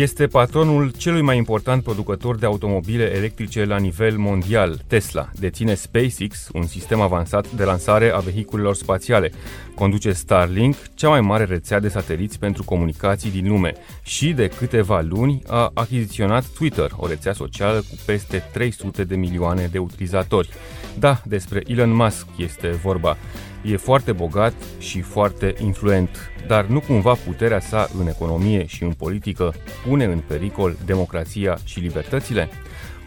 Este patronul celui mai important producător de automobile electrice la nivel mondial, Tesla. Deține SpaceX, un sistem avansat de lansare a vehiculelor spațiale. Conduce Starlink, cea mai mare rețea de sateliți pentru comunicații din lume. Și de câteva luni a achiziționat Twitter, o rețea socială cu peste 300 de milioane de utilizatori. Da, despre Elon Musk este vorba. E foarte bogat și foarte influent, dar nu cumva puterea sa în economie și în politică pune în pericol democrația și libertățile?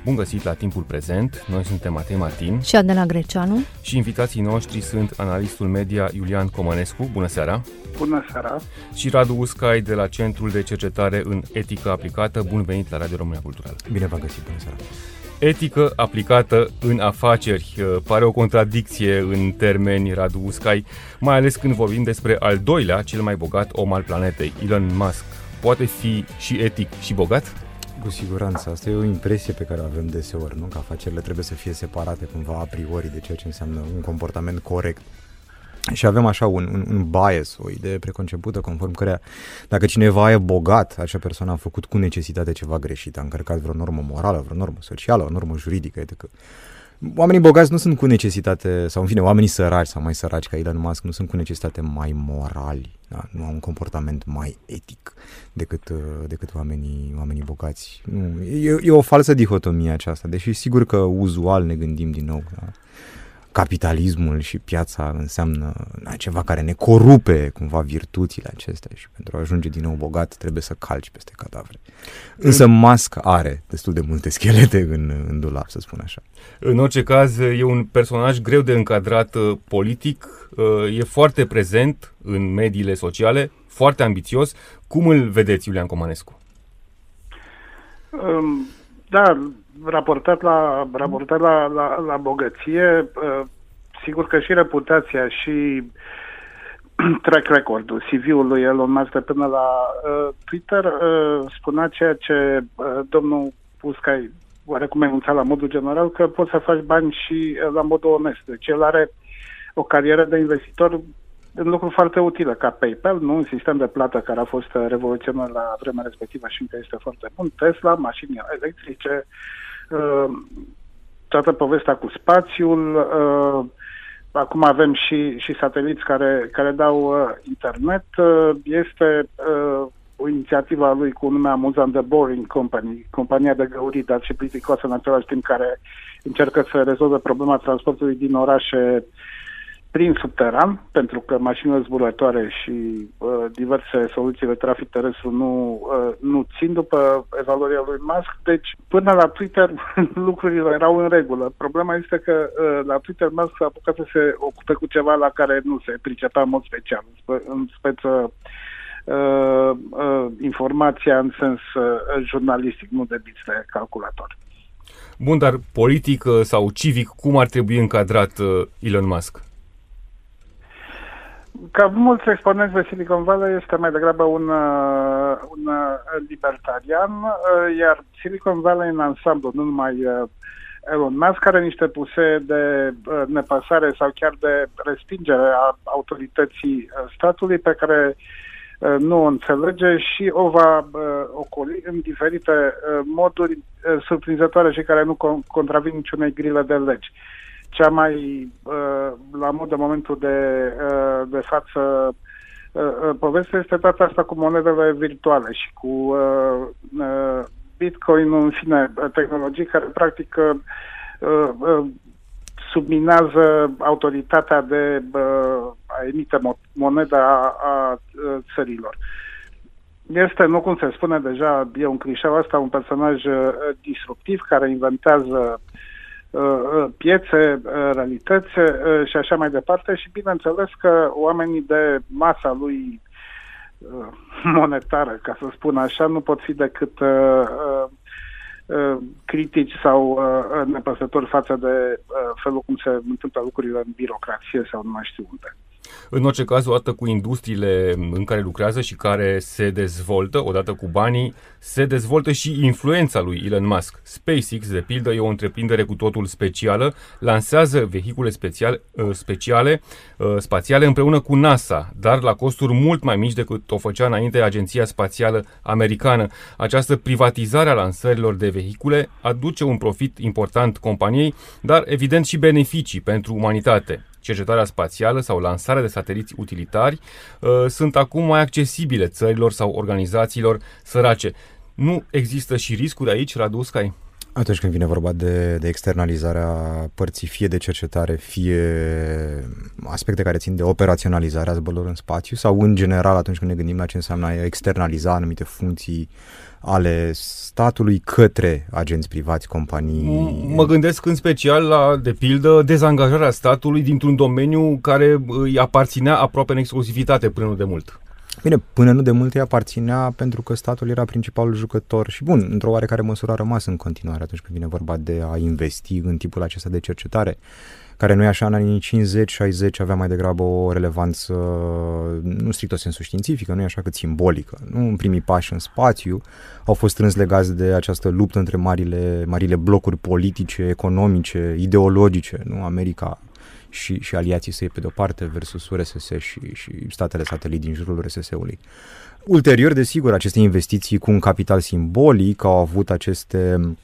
Bun găsit la timpul prezent, noi suntem Matei Martin și Adela Greceanu și invitații noștri sunt analistul media Iulian Comănescu, bună seara! Bună seara! Și Radu Uscai de la Centrul de Cercetare în Etică Aplicată, bun venit la Radio România Culturală! Bine v-am găsit, bună seara! Etică aplicată în afaceri. Uh, pare o contradicție în termeni, Radu Uscai, mai ales când vorbim despre al doilea, cel mai bogat om al planetei, Elon Musk. Poate fi și etic și bogat? Cu siguranță. Asta e o impresie pe care o avem deseori, nu? Că afacerile trebuie să fie separate cumva a priori de ceea ce înseamnă un comportament corect și avem așa un, un, un bias, o idee preconcepută conform care dacă cineva e bogat, acea persoană a făcut cu necesitate ceva greșit, a încărcat vreo normă morală, vreo normă socială, o normă juridică, etc. Oamenii bogați nu sunt cu necesitate, sau în fine, oamenii săraci sau mai săraci ca Elon Musk nu sunt cu necesitate mai morali, da? nu au un comportament mai etic decât, decât oamenii, oamenii bogați. Nu, e, e o falsă dihotomie aceasta, deși sigur că uzual ne gândim din nou. Da? Capitalismul și piața înseamnă ceva care ne corupe cumva virtuțile acestea și pentru a ajunge din nou bogat trebuie să calci peste cadavre. Însă Musk are destul de multe schelete în, în dulap, să spun așa. În orice caz, e un personaj greu de încadrat uh, politic, uh, e foarte prezent în mediile sociale, foarte ambițios. Cum îl vedeți, Iulian Comanescu? Um, da, raportat la, raportat la, la, la bogăție, uh, sigur că și reputația și track record-ul, CV-ul lui Elon Musk până la uh, Twitter uh, spunea ceea ce uh, domnul Puscai oarecum enunța la modul general, că poți să faci bani și uh, la modul onest. Deci el are o carieră de investitor un lucru foarte utilă ca PayPal, nu un sistem de plată care a fost revoluționar la vremea respectivă și încă este foarte bun, Tesla, mașini electrice, Uh, toată povestea cu spațiul. Uh, acum avem și, și sateliți care, care dau uh, internet. Este o inițiativă a lui cu nume amuzant The Boring Company, compania de găurit, dar și plicticoasă în același timp, care încearcă să rezolve problema transportului din orașe uh, prin subteran, pentru că mașinile zburătoare și uh, diverse soluții de trafic terestru nu, uh, nu țin după evaluarea lui Musk. Deci, până la Twitter, lucrurile erau în regulă. Problema este că uh, la Twitter Musk s-a apucat să se ocupe cu ceva la care nu se pricepea în mod special, în speță uh, uh, informația în sens uh, jurnalistic, nu de bits de calculator. Bun, dar politic uh, sau civic, cum ar trebui încadrat uh, Elon Musk? Ca mulți exponenți de Silicon Valley este mai degrabă un, uh, un uh, libertarian, uh, iar Silicon Valley în ansamblu, nu numai Elon Musk, are niște puse de nepăsare sau chiar de respingere a autorității statului pe care nu o înțelege și o va ocoli în diferite moduri surprinzătoare și care nu contravin niciunei grile de legi cea mai uh, la mod de momentul de, uh, de față uh, povestea este toată asta cu monedele virtuale și cu Bitcoin, în fine, tehnologii care practic subminează autoritatea de a emite moneda a, a țărilor. Este, nu cum se spune deja, e un clișeu asta, un personaj disruptiv care inventează Uh, uh, piețe, uh, realități și așa mai departe și bineînțeles că oamenii de masa lui monetară, ca să spun așa, nu pot fi decât critici sau nepăsători față de felul cum se întâmplă lucrurile în birocrație sau nu mai știu unde. În orice caz, odată cu industriile în care lucrează și care se dezvoltă, odată cu banii, se dezvoltă și influența lui Elon Musk. SpaceX, de pildă, e o întreprindere cu totul specială, lansează vehicule special, uh, speciale uh, spațiale împreună cu NASA, dar la costuri mult mai mici decât o făcea înainte Agenția Spațială Americană. Această privatizare a lansărilor de vehicule aduce un profit important companiei, dar evident și beneficii pentru umanitate cercetarea spațială sau lansarea de sateliți utilitari uh, sunt acum mai accesibile țărilor sau organizațiilor sărace. Nu există și riscuri aici, Radu Uscai? Atunci când vine vorba de, de externalizarea părții fie de cercetare, fie aspecte care țin de operaționalizarea zborurilor în spațiu sau în general atunci când ne gândim la ce înseamnă a externaliza anumite funcții ale statului către agenți privați, companii. Mă gândesc în special la, de pildă, dezangajarea statului dintr-un domeniu care îi aparținea aproape în exclusivitate până nu de mult. Bine, până nu de mult îi aparținea pentru că statul era principalul jucător și bun, într-o oarecare măsură a rămas în continuare atunci când vine vorba de a investi în tipul acesta de cercetare care nu e așa în anii 50-60 avea mai degrabă o relevanță nu strict o sensul științifică, nu e așa cât simbolică. Nu în primii pași în spațiu au fost strâns legați de această luptă între marile, marile blocuri politice, economice, ideologice, nu? America și, și aliații săi pe de-o parte versus URSS și, și statele satelit din jurul URSS-ului. Ulterior, desigur, aceste investiții cu un capital simbolic au avut aceste,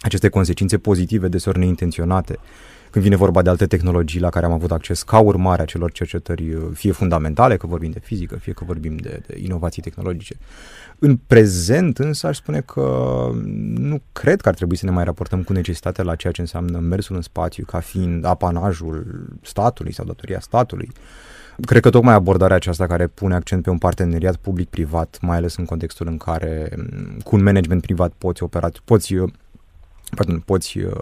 aceste consecințe pozitive, deseori neintenționate când vine vorba de alte tehnologii la care am avut acces ca urmare a celor cercetări, uh, fie fundamentale, că vorbim de fizică, fie că vorbim de, de inovații tehnologice. În prezent, însă, aș spune că nu cred că ar trebui să ne mai raportăm cu necesitatea la ceea ce înseamnă mersul în spațiu ca fiind apanajul statului sau datoria statului. Cred că tocmai abordarea aceasta care pune accent pe un parteneriat public-privat, mai ales în contextul în care mm, cu un management privat poți opera, poți uh, pardon, poți uh,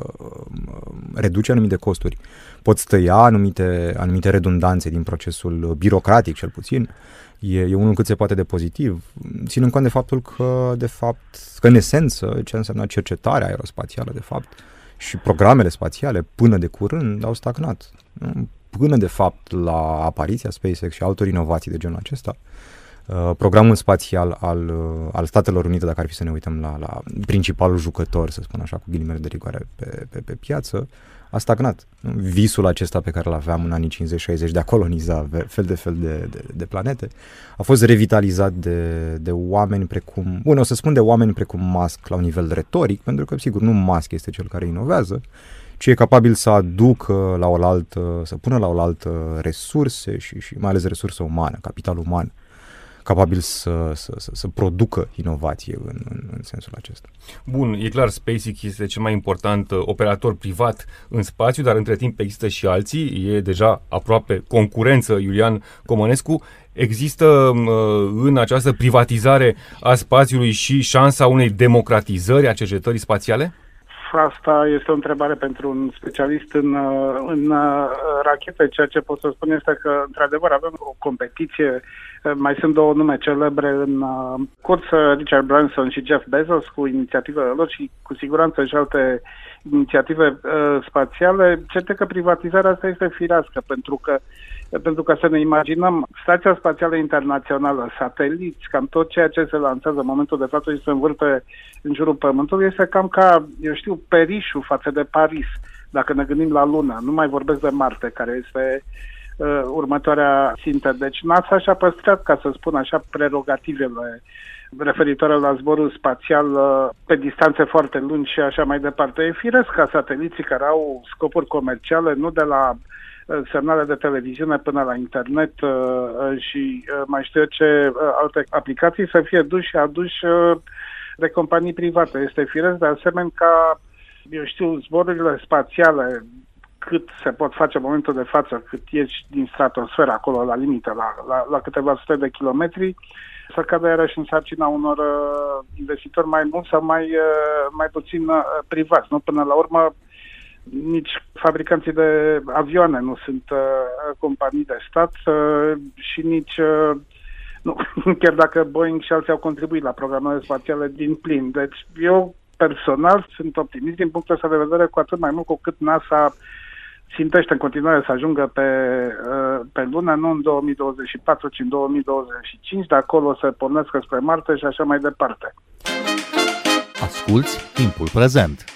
reduce anumite costuri, poți tăia anumite, anumite redundanțe din procesul birocratic, cel puțin, e, e unul cât se poate de pozitiv, ținând cont de faptul că, de fapt, că în esență, ce înseamnă cercetarea aerospațială, de fapt, și programele spațiale, până de curând, au stagnat. Până, de fapt, la apariția SpaceX și altor inovații de genul acesta, Uh, programul spațial al, uh, al Statelor Unite, dacă ar fi să ne uităm la, la principalul jucător, să spun așa, cu ghilimele de rigoare pe, pe, pe piață, a stagnat. Visul acesta pe care îl aveam în anii 50-60 de a coloniza fel de fel de, de, de planete a fost revitalizat de, de oameni precum, bun, o să spun de oameni precum Musk la un nivel retoric, pentru că, sigur, nu Musk este cel care inovează, ci e capabil să aducă la oaltă, să pună la oaltă resurse și, și mai ales resurse umane, capital uman, capabil să, să, să, să producă inovație în, în, în sensul acesta. Bun, e clar, SpaceX este cel mai important uh, operator privat în spațiu, dar între timp există și alții, e deja aproape concurență, Iulian Comănescu. Există uh, în această privatizare a spațiului și șansa unei democratizări a cercetării spațiale? Asta este o întrebare pentru un specialist în, în rachete. Ceea ce pot să spun este că, într-adevăr, avem o competiție. Mai sunt două nume celebre în cursă, Richard Branson și Jeff Bezos, cu inițiativele lor și cu siguranță și alte inițiative uh, spațiale. Certe că privatizarea asta este firească, pentru că pentru că să ne imaginăm, Stația Spațială Internațională, sateliți, cam tot ceea ce se lansează în momentul de față și se învârte în jurul Pământului, este cam ca, eu știu, perișul față de Paris, dacă ne gândim la Lună. Nu mai vorbesc de Marte, care este uh, următoarea țintă. Deci NASA și-a păstrat, ca să spun așa, prerogativele referitoare la zborul spațial uh, pe distanțe foarte lungi și așa mai departe. E firesc ca sateliții care au scopuri comerciale, nu de la uh, semnale de televiziune până la internet uh, și mai știu eu ce alte aplicații să fie duși și aduși de companii private. Este firesc de asemenea ca, eu știu, zborurile spațiale cât se pot face în momentul de față, cât ieși din stratosferă acolo la limită, la, la, la câteva sute de kilometri, să cadă iarăși în sarcina unor uh, investitori mai mulți sau mai, uh, mai puțin uh, privați. Nu? Până la urmă, nici fabricanții de avioane nu sunt uh, companii de stat uh, și nici uh, nu, chiar dacă Boeing și alții au contribuit la programele spațiale din plin. Deci eu personal sunt optimist din punctul ăsta de vedere, cu atât mai mult cu cât NASA țintește în continuare să ajungă pe, pe lună, nu în 2024, ci în 2025, de acolo să pornesc spre Marte și așa mai departe. Asculți timpul prezent!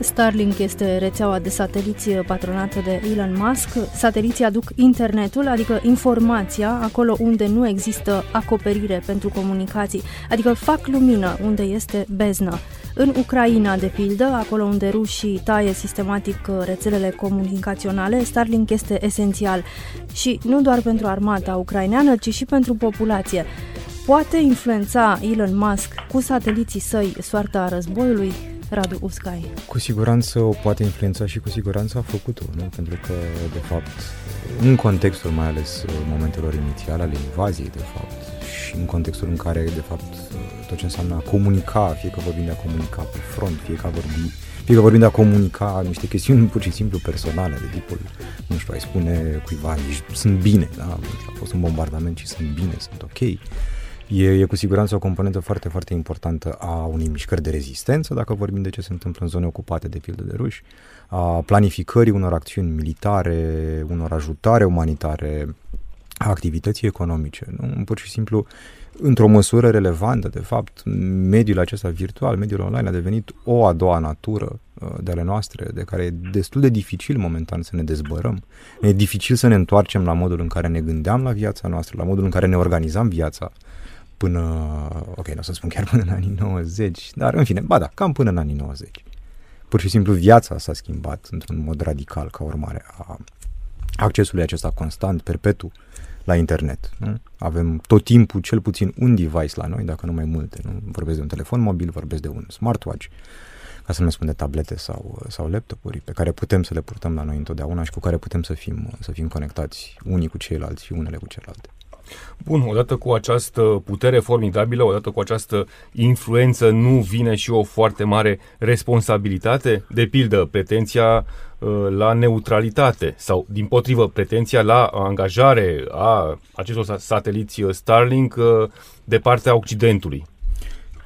Starlink este rețeaua de sateliți patronată de Elon Musk. Sateliții aduc internetul, adică informația, acolo unde nu există acoperire pentru comunicații, adică fac lumină unde este beznă. În Ucraina, de pildă, acolo unde rușii taie sistematic rețelele comunicaționale, Starlink este esențial și nu doar pentru armata ucraineană, ci și pentru populație. Poate influența Elon Musk cu sateliții săi soarta războiului? Radu Uscai. Cu siguranță o poate influența și cu siguranță a făcut-o, nu? Pentru că, de fapt, în contextul mai ales momentelor inițiale ale invaziei, de fapt, și în contextul în care, de fapt, tot ce înseamnă a comunica, fie că vorbim de a comunica pe front, fie că vorbim fie că vorbim de a comunica niște chestiuni pur și simplu personale, de tipul, nu știu, ai spune cuiva, sunt bine, da? a fost un bombardament și sunt bine, sunt ok. E, e cu siguranță o componentă foarte, foarte importantă a unei mișcări de rezistență, dacă vorbim de ce se întâmplă în zone ocupate de pildă de ruși, a planificării unor acțiuni militare, unor ajutare umanitare, a activității economice. Nu? Pur și simplu, într-o măsură relevantă, de fapt, mediul acesta virtual, mediul online a devenit o a doua natură uh, de ale noastre, de care e destul de dificil momentan să ne dezbărăm. E dificil să ne întoarcem la modul în care ne gândeam la viața noastră, la modul în care ne organizam viața până, ok, nu o să spun chiar până în anii 90, dar în fine, ba da, cam până în anii 90. Pur și simplu viața s-a schimbat într-un mod radical ca urmare a accesului acesta constant, perpetu, la internet. Nu? Avem tot timpul cel puțin un device la noi, dacă nu mai multe. Nu? Vorbesc de un telefon mobil, vorbesc de un smartwatch, ca să nu spun de tablete sau, sau laptopuri pe care putem să le purtăm la noi întotdeauna și cu care putem să fim, să fim conectați unii cu ceilalți și unele cu celelalte. Bun, odată cu această putere formidabilă, odată cu această influență, nu vine și o foarte mare responsabilitate? De pildă, pretenția uh, la neutralitate sau, din potrivă, pretenția la angajare a acestor sateliți Starlink uh, de partea Occidentului.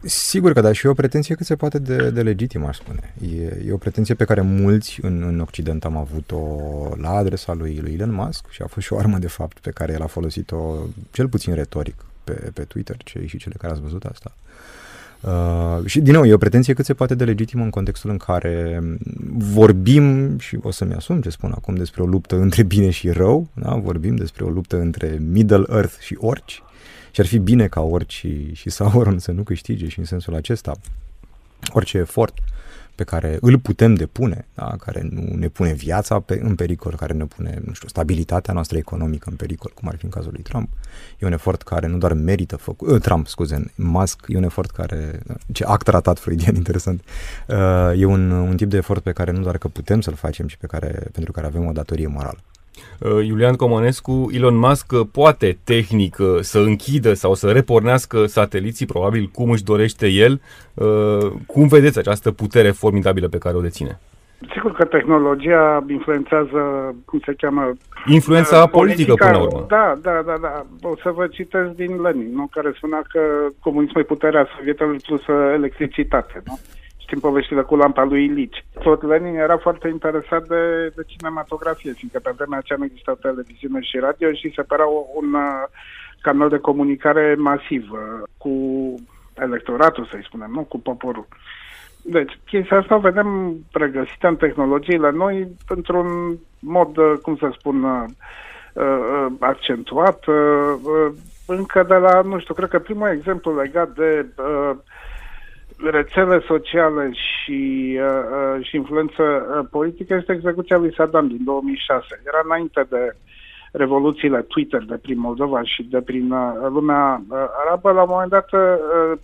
Sigur că da, și e o pretenție cât se poate de, de legitimă, aș spune. E, e o pretenție pe care mulți în, în Occident am avut-o la adresa lui, lui Elon Musk și a fost și o armă, de fapt, pe care el a folosit-o cel puțin retoric pe, pe Twitter, cei și cele care ați văzut asta. Uh, și, din nou, e o pretenție cât se poate de legitimă în contextul în care vorbim, și o să-mi asum ce spun acum, despre o luptă între bine și rău, da? vorbim despre o luptă între Middle Earth și orci, și ar fi bine ca orice și Sauron să nu câștige și în sensul acesta orice efort pe care îl putem depune, da? care nu ne pune viața pe, în pericol, care ne pune, nu știu, stabilitatea noastră economică în pericol, cum ar fi în cazul lui Trump. E un efort care nu doar merită făcut, uh, Trump, scuze, Musk, e un efort care, ce act tratat freudian interesant, uh, e un, un tip de efort pe care nu doar că putem să-l facem, ci pe care, pentru care avem o datorie morală. Uh, Iulian Comănescu, Elon Musk poate tehnic uh, să închidă sau să repornească sateliții, probabil cum își dorește el. Uh, cum vedeți această putere formidabilă pe care o deține? Sigur că tehnologia influențează, cum se cheamă... Influența politică, până la urmă. Da, da, da, da. O să vă citesc din Lenin, nu? care spunea că comunismul e puterea sovietelor plus electricitate, nu? Știm povestile cu lampa lui Ilici. Tot Lenin era foarte interesat de, de cinematografie, fiindcă pe vremea aceea nu exista televiziune și radio și se părea un uh, canal de comunicare masiv uh, cu electoratul, să-i spunem, nu? Cu poporul. Deci, chestia asta o vedem pregăsită în tehnologiile noi într-un mod, uh, cum să spun, uh, uh, accentuat. Uh, încă de la, nu știu, cred că primul exemplu legat de uh, rețele sociale și, uh, uh, și influență uh, politică este execuția lui Saddam din 2006. Era înainte de revoluțiile Twitter de prin Moldova și de prin uh, lumea uh, arabă. La un moment dat, uh,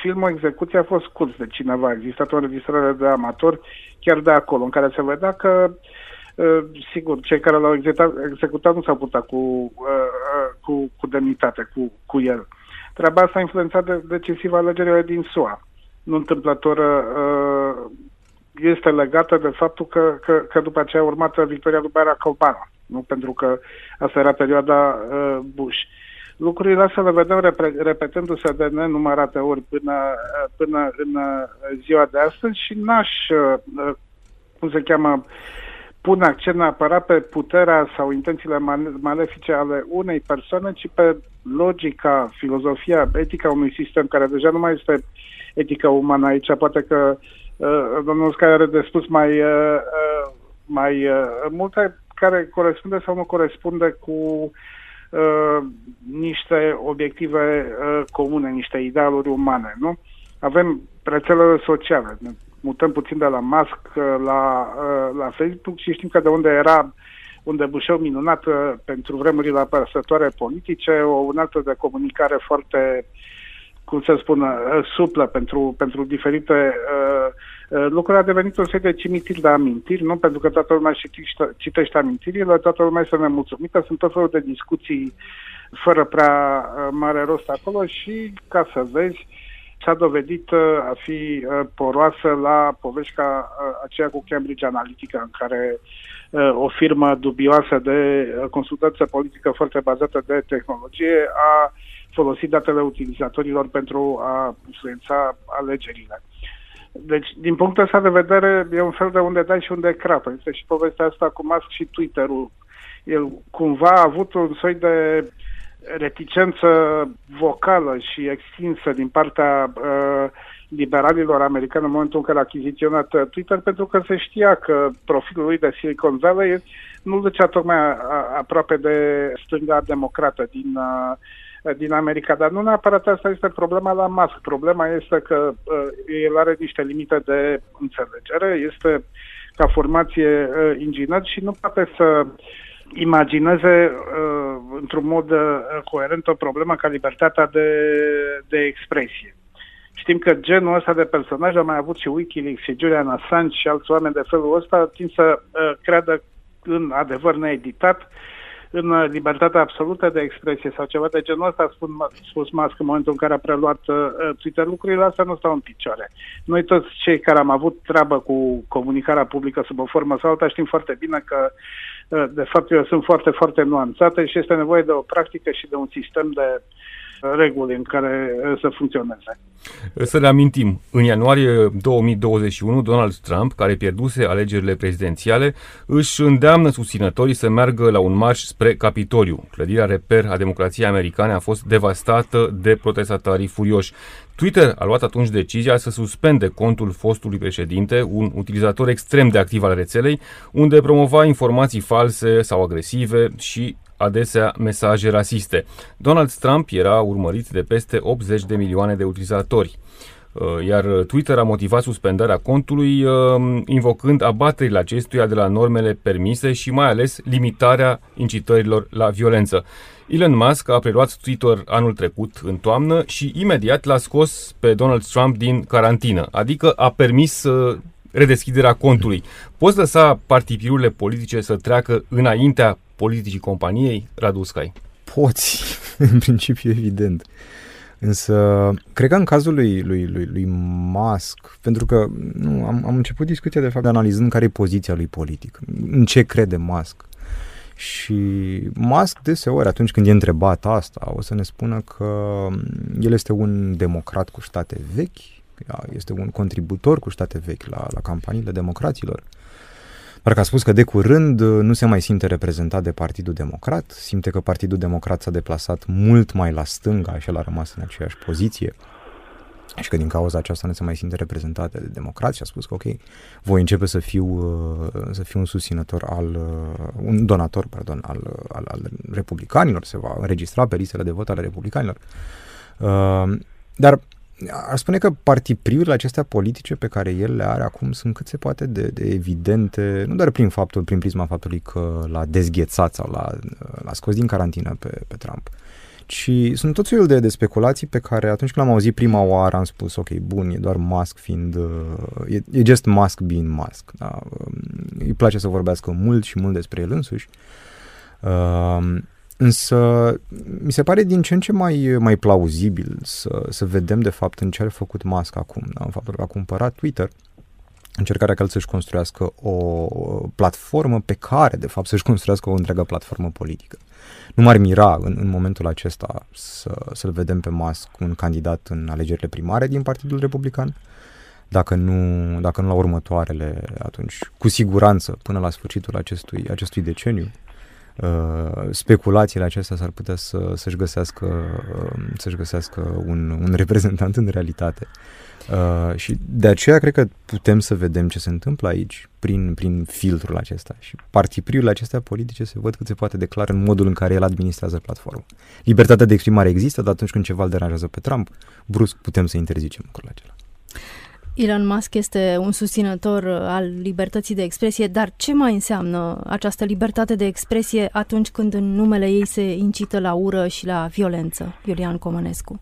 filmul execuție a fost scurs de cineva. A existat o înregistrare de amator chiar de acolo, în care se vedea că Uh, sigur, cei care l-au executat, executat nu s-au putut cu, uh, uh, cu, cu demnitate cu, cu el. Treaba asta a influențat de, decisiv alegerile din SUA nu întâmplător este legată de faptul că, că, că după aceea a urmat victoria lui Barack Obama, nu? pentru că asta era perioada uh, Bush. Lucrurile astea le vedem repetându-se de nenumărate ori până, până în ziua de astăzi și n-aș, uh, cum se cheamă, pune accent neapărat pe puterea sau intențiile malefice ale unei persoane, ci pe logica, filozofia, etica unui sistem care deja nu mai este etică umană aici. Poate că uh, domnul Sky are de spus mai, uh, uh, mai uh, multe care corespunde sau nu corespunde cu uh, niște obiective uh, comune, niște idealuri umane, nu? Avem rețelele sociale, mutăm puțin de la Musk uh, la, uh, la Facebook și știm că de unde era un debușeu minunat uh, pentru vremurile apăsătoare politice, o unaltă de comunicare foarte, cum să spun, suplă pentru, pentru diferite uh, lucruri, a devenit un set de cimitiri de amintiri, nu? Pentru că toată lumea citește, citește amintirile, toată lumea este nemulțumită, sunt tot felul de discuții fără prea mare rost acolo și, ca să vezi, s-a dovedit uh, a fi uh, poroasă la povești ca uh, aceea cu Cambridge Analytica, în care o firmă dubioasă de consultanță politică foarte bazată de tehnologie a folosit datele utilizatorilor pentru a influența alegerile. Deci, din punctul ăsta de vedere, e un fel de unde dai și unde crapă. Este și povestea asta cu Musk și Twitter-ul. El cumva a avut un soi de reticență vocală și extinsă din partea uh, liberalilor americani în momentul în care a achiziționat uh, Twitter, pentru că se știa că profilul lui de Silicon Valley nu ducea tocmai aproape de stânga democrată din, uh, din America. Dar nu neapărat asta este problema la Musk. Problema este că uh, el are niște limite de înțelegere, este ca formație uh, inginer și nu poate să uh, imagineze uh, într-un mod uh, coerent o problemă ca libertatea de, de expresie. Știm că genul ăsta de personaj a mai avut și Wikileaks și Julian Assange și alți oameni de felul ăsta tind să uh, creadă în adevăr needitat în uh, libertatea absolută de expresie sau ceva de genul ăsta, a spus, spus Musk în momentul în care a preluat uh, Twitter. Lucrurile astea nu stau în picioare. Noi toți cei care am avut treabă cu comunicarea publică sub o formă sau alta știm foarte bine că uh, de fapt eu sunt foarte, foarte nuanțate și este nevoie de o practică și de un sistem de reguli în care să funcționeze. Să ne amintim, în ianuarie 2021, Donald Trump, care pierduse alegerile prezidențiale, își îndeamnă susținătorii să meargă la un marș spre Capitoliu. Clădirea reper a democrației americane a fost devastată de protestatarii furioși. Twitter a luat atunci decizia să suspende contul fostului președinte, un utilizator extrem de activ al rețelei, unde promova informații false sau agresive și adesea mesaje rasiste. Donald Trump era urmărit de peste 80 de milioane de utilizatori uh, iar Twitter a motivat suspendarea contului uh, invocând abaterile acestuia de la normele permise și mai ales limitarea incitărilor la violență. Elon Musk a preluat Twitter anul trecut, în toamnă, și imediat l-a scos pe Donald Trump din carantină, adică a permis uh, redeschiderea contului. Poți lăsa partipirurile politice să treacă înaintea politicii companiei, Radu Sky? Poți, în principiu evident. Însă, cred că în cazul lui, lui, lui, lui Musk, pentru că nu, am, am început discuția de fapt analizând care e poziția lui politic, în ce crede Musk. Și Musk deseori, atunci când e întrebat asta, o să ne spună că el este un democrat cu state vechi, este un contributor cu state vechi la, la campaniile democraților. Parcă a spus că de curând nu se mai simte reprezentat de Partidul Democrat, simte că Partidul Democrat s-a deplasat mult mai la stânga și el a rămas în aceeași poziție și că din cauza aceasta nu se mai simte reprezentat de democrați și a spus că ok, voi începe să fiu, uh, să fiu un susținător al, uh, un donator, pardon, al, al, al republicanilor, se va înregistra pe listele de vot ale republicanilor. Uh, dar Aș spune că partipriurile acestea politice pe care el le are acum sunt cât se poate de, de evidente, nu doar prin faptul, prin prisma faptului că l-a dezghețat sau l-a, l-a scos din carantină pe, pe Trump, ci sunt tot felul de, de speculații pe care atunci când am auzit prima oară am spus, ok, bun, e doar Musk fiind, uh, e, e just Musk being Musk. Da? Um, îi place să vorbească mult și mult despre el însuși. Uh, Însă mi se pare din ce în ce mai, mai plauzibil să, să vedem de fapt în ce a făcut Musk acum. Da? În faptul că a cumpărat Twitter, încercarea ca el să-și construiască o platformă pe care, de fapt, să-și construiască o întreagă platformă politică. Nu m-ar mira în, în momentul acesta să, să-l vedem pe Musk un candidat în alegerile primare din Partidul Republican, dacă nu, dacă nu la următoarele, atunci cu siguranță până la sfârșitul acestui, acestui deceniu Uh, speculațiile acestea s-ar putea să, să-și găsească, uh, să-și găsească un, un reprezentant în realitate. Uh, și de aceea cred că putem să vedem ce se întâmplă aici prin, prin filtrul acesta. Și partipriurile acestea politice se văd cât se poate declara în modul în care el administrează platforma. Libertatea de exprimare există, dar atunci când ceva îl deranjează pe Trump, brusc putem să interzicem lucrul acela. Elon Musk este un susținător uh, al libertății de expresie, dar ce mai înseamnă această libertate de expresie atunci când în numele ei se incită la ură și la violență? Iulian Comănescu.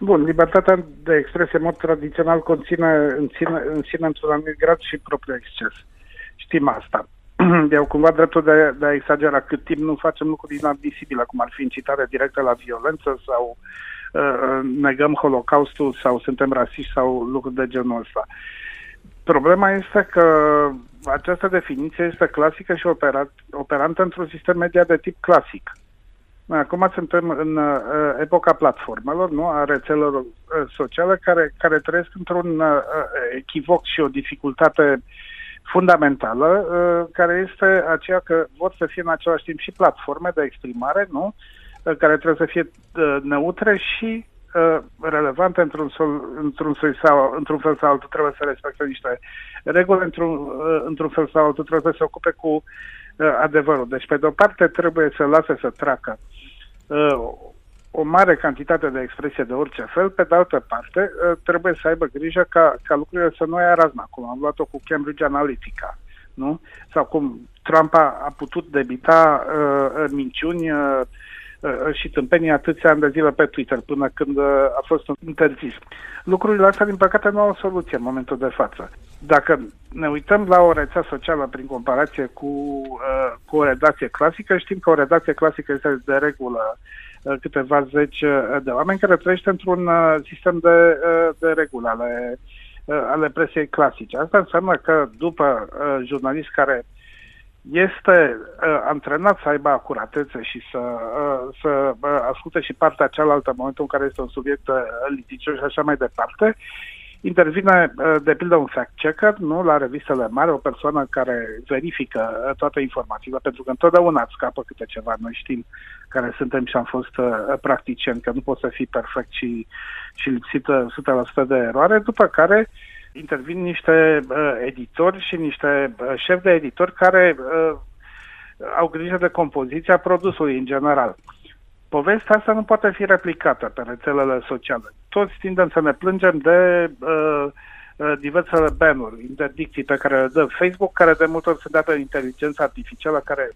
Bun, libertatea de expresie, în mod tradițional, conține în sine, în sine într-un anumit grad și propriul exces. Știm asta. Eu cumva dreptul de, de a exagera cât timp nu facem lucruri inadmisibile, cum ar fi incitare directă la violență sau uh, Uh, negăm Holocaustul sau suntem rasiști sau lucruri de genul ăsta. Problema este că această definiție este clasică și operat, operantă într-un sistem media de tip clasic. Acum suntem în uh, epoca platformelor, nu? a rețelelor uh, sociale care, care trăiesc într-un uh, echivoc și o dificultate fundamentală, uh, care este aceea că vor să fie în același timp și platforme de exprimare, nu? Care trebuie să fie uh, neutre și uh, relevante într-un, sol, într-un, sol sau, într-un fel sau altul, trebuie să respecte niște reguli, într-un, uh, într-un fel sau altul trebuie să se ocupe cu adevărul. Deci, pe de o parte, trebuie să lase să treacă o mare cantitate de expresie de orice fel, pe de altă parte, trebuie să aibă grijă ca, ca lucrurile să nu ia razna, cum am luat-o cu Cambridge Analytica, nu? Sau cum Trump a, a putut debita uh, minciuni uh, Uh, și tâmpenii atâția ani de zile pe Twitter până când uh, a fost interzis. Lucrurile astea, din păcate, nu au o soluție în momentul de față. Dacă ne uităm la o rețea socială prin comparație cu, uh, cu o redacție clasică, știm că o redacție clasică este de regulă câteva zeci de oameni care trăiește într-un sistem de, de reguli ale, ale presiei clasice. Asta înseamnă că după jurnalist care este uh, antrenat să aibă acuratețe și să, uh, să uh, asculte și partea cealaltă în momentul în care este un subiect uh, litigios și așa mai departe. Intervine, uh, de pildă, un fact-checker, nu, la revistele mari, o persoană care verifică uh, toate informațiile, pentru că întotdeauna îți scapă câte ceva. Noi știm care suntem și am fost uh, practicieni, că nu poți să fii perfect și, și lipsită 100% de eroare, după care uh, intervin niște uh, editori și niște uh, șefi de editori care uh, au grijă de compoziția produsului în general. Povestea asta nu poate fi replicată pe rețelele sociale. Toți tindem să ne plângem de uh, uh, diversele banuri, interdicții pe care le dă Facebook, care de multe ori se dată inteligența artificială, care,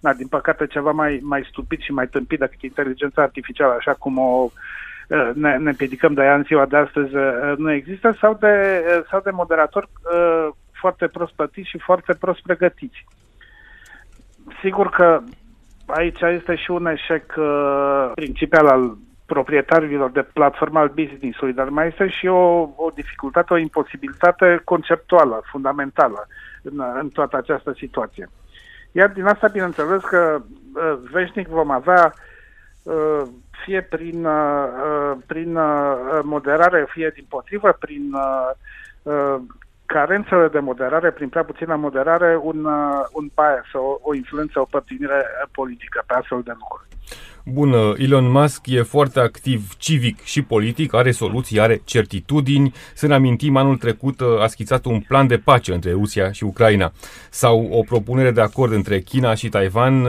na, din păcate, ceva mai, mai stupid și mai tâmpit decât inteligența artificială, așa cum o uh, Uh, ne, ne împiedicăm de ea în ziua de astăzi uh, nu există, sau de, uh, sau de moderatori foarte prost plătiți și foarte prost pregătiți. Sigur că aici este și un eșec principial al proprietarilor de platformă al business-ului, dar mai este și o, o dificultate, o imposibilitate conceptuală, fundamentală în, în toată această situație. Iar din asta, bineînțeles că veșnic vom avea uh, fie prin, uh, uh, prin uh, moderare, fie din potrivă, prin carențele de moderare, prin prea puțină moderare, un, un bias, o, o influență, o părtinire politică pe astfel de lucruri. Bun, Elon Musk e foarte activ civic și politic, are soluții, are certitudini. Să ne amintim, anul trecut a schițat un plan de pace între Rusia și Ucraina sau o propunere de acord între China și Taiwan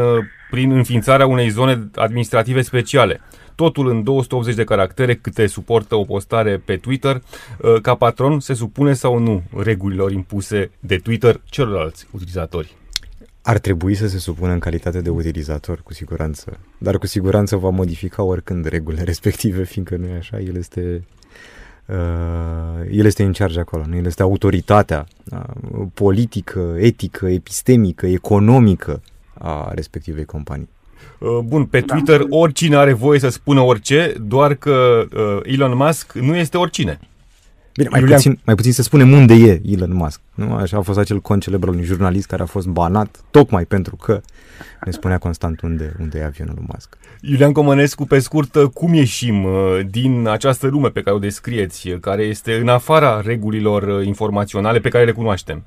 prin înființarea unei zone administrative speciale totul în 280 de caractere câte suportă o postare pe Twitter. Uh, ca patron se supune sau nu regulilor impuse de Twitter celorlalți utilizatori? Ar trebui să se supună în calitate de utilizator, cu siguranță. Dar cu siguranță va modifica oricând regulile respective, fiindcă nu e așa, el este Uh, el este în charge acolo, nu? el este autoritatea uh, politică, etică, epistemică, economică a respectivei companii. Uh, bun, pe da. Twitter oricine are voie să spună orice, doar că uh, Elon Musk nu este oricine. Bine, mai puțin, mai puțin să spunem unde e Elon Musk. Nu? Așa a fost acel cont celebr al unui jurnalist care a fost banat tocmai pentru că ne spunea constant unde, unde e avionul lui Musk. Iulian Comănescu, pe scurt, cum ieșim uh, din această lume pe care o descrieți, care este în afara regulilor informaționale pe care le cunoaștem?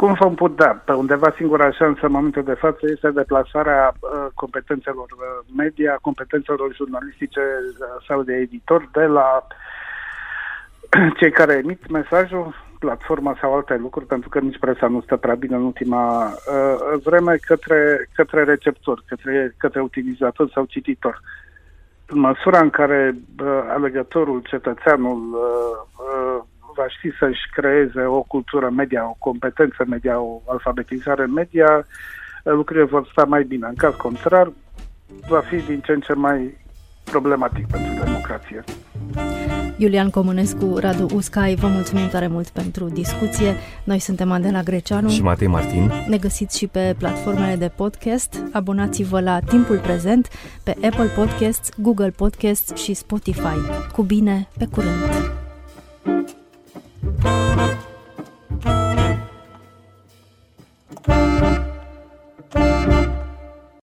Cum vom putea? Pe undeva singura șansă în momentul de față este deplasarea uh, competențelor uh, media, competențelor jurnalistice uh, sau de editor de la cei care emit mesajul, platforma sau alte lucruri, pentru că nici presa nu stă prea bine în ultima uh, vreme, către, către receptor, către, către utilizator sau cititor. În măsura în care uh, alegătorul, cetățeanul, uh, uh, va ști să-și creeze o cultură media, o competență media, o alfabetizare media, lucrurile vor sta mai bine. În caz contrar, va fi din ce în ce mai problematic pentru democrație. Iulian Comunescu, Radu Uscai, vă mulțumim tare mult pentru discuție. Noi suntem Adela Greceanu și Matei Martin. Ne găsiți și pe platformele de podcast. Abonați-vă la Timpul Prezent pe Apple Podcasts, Google Podcasts și Spotify. Cu bine, pe curând! Thank you.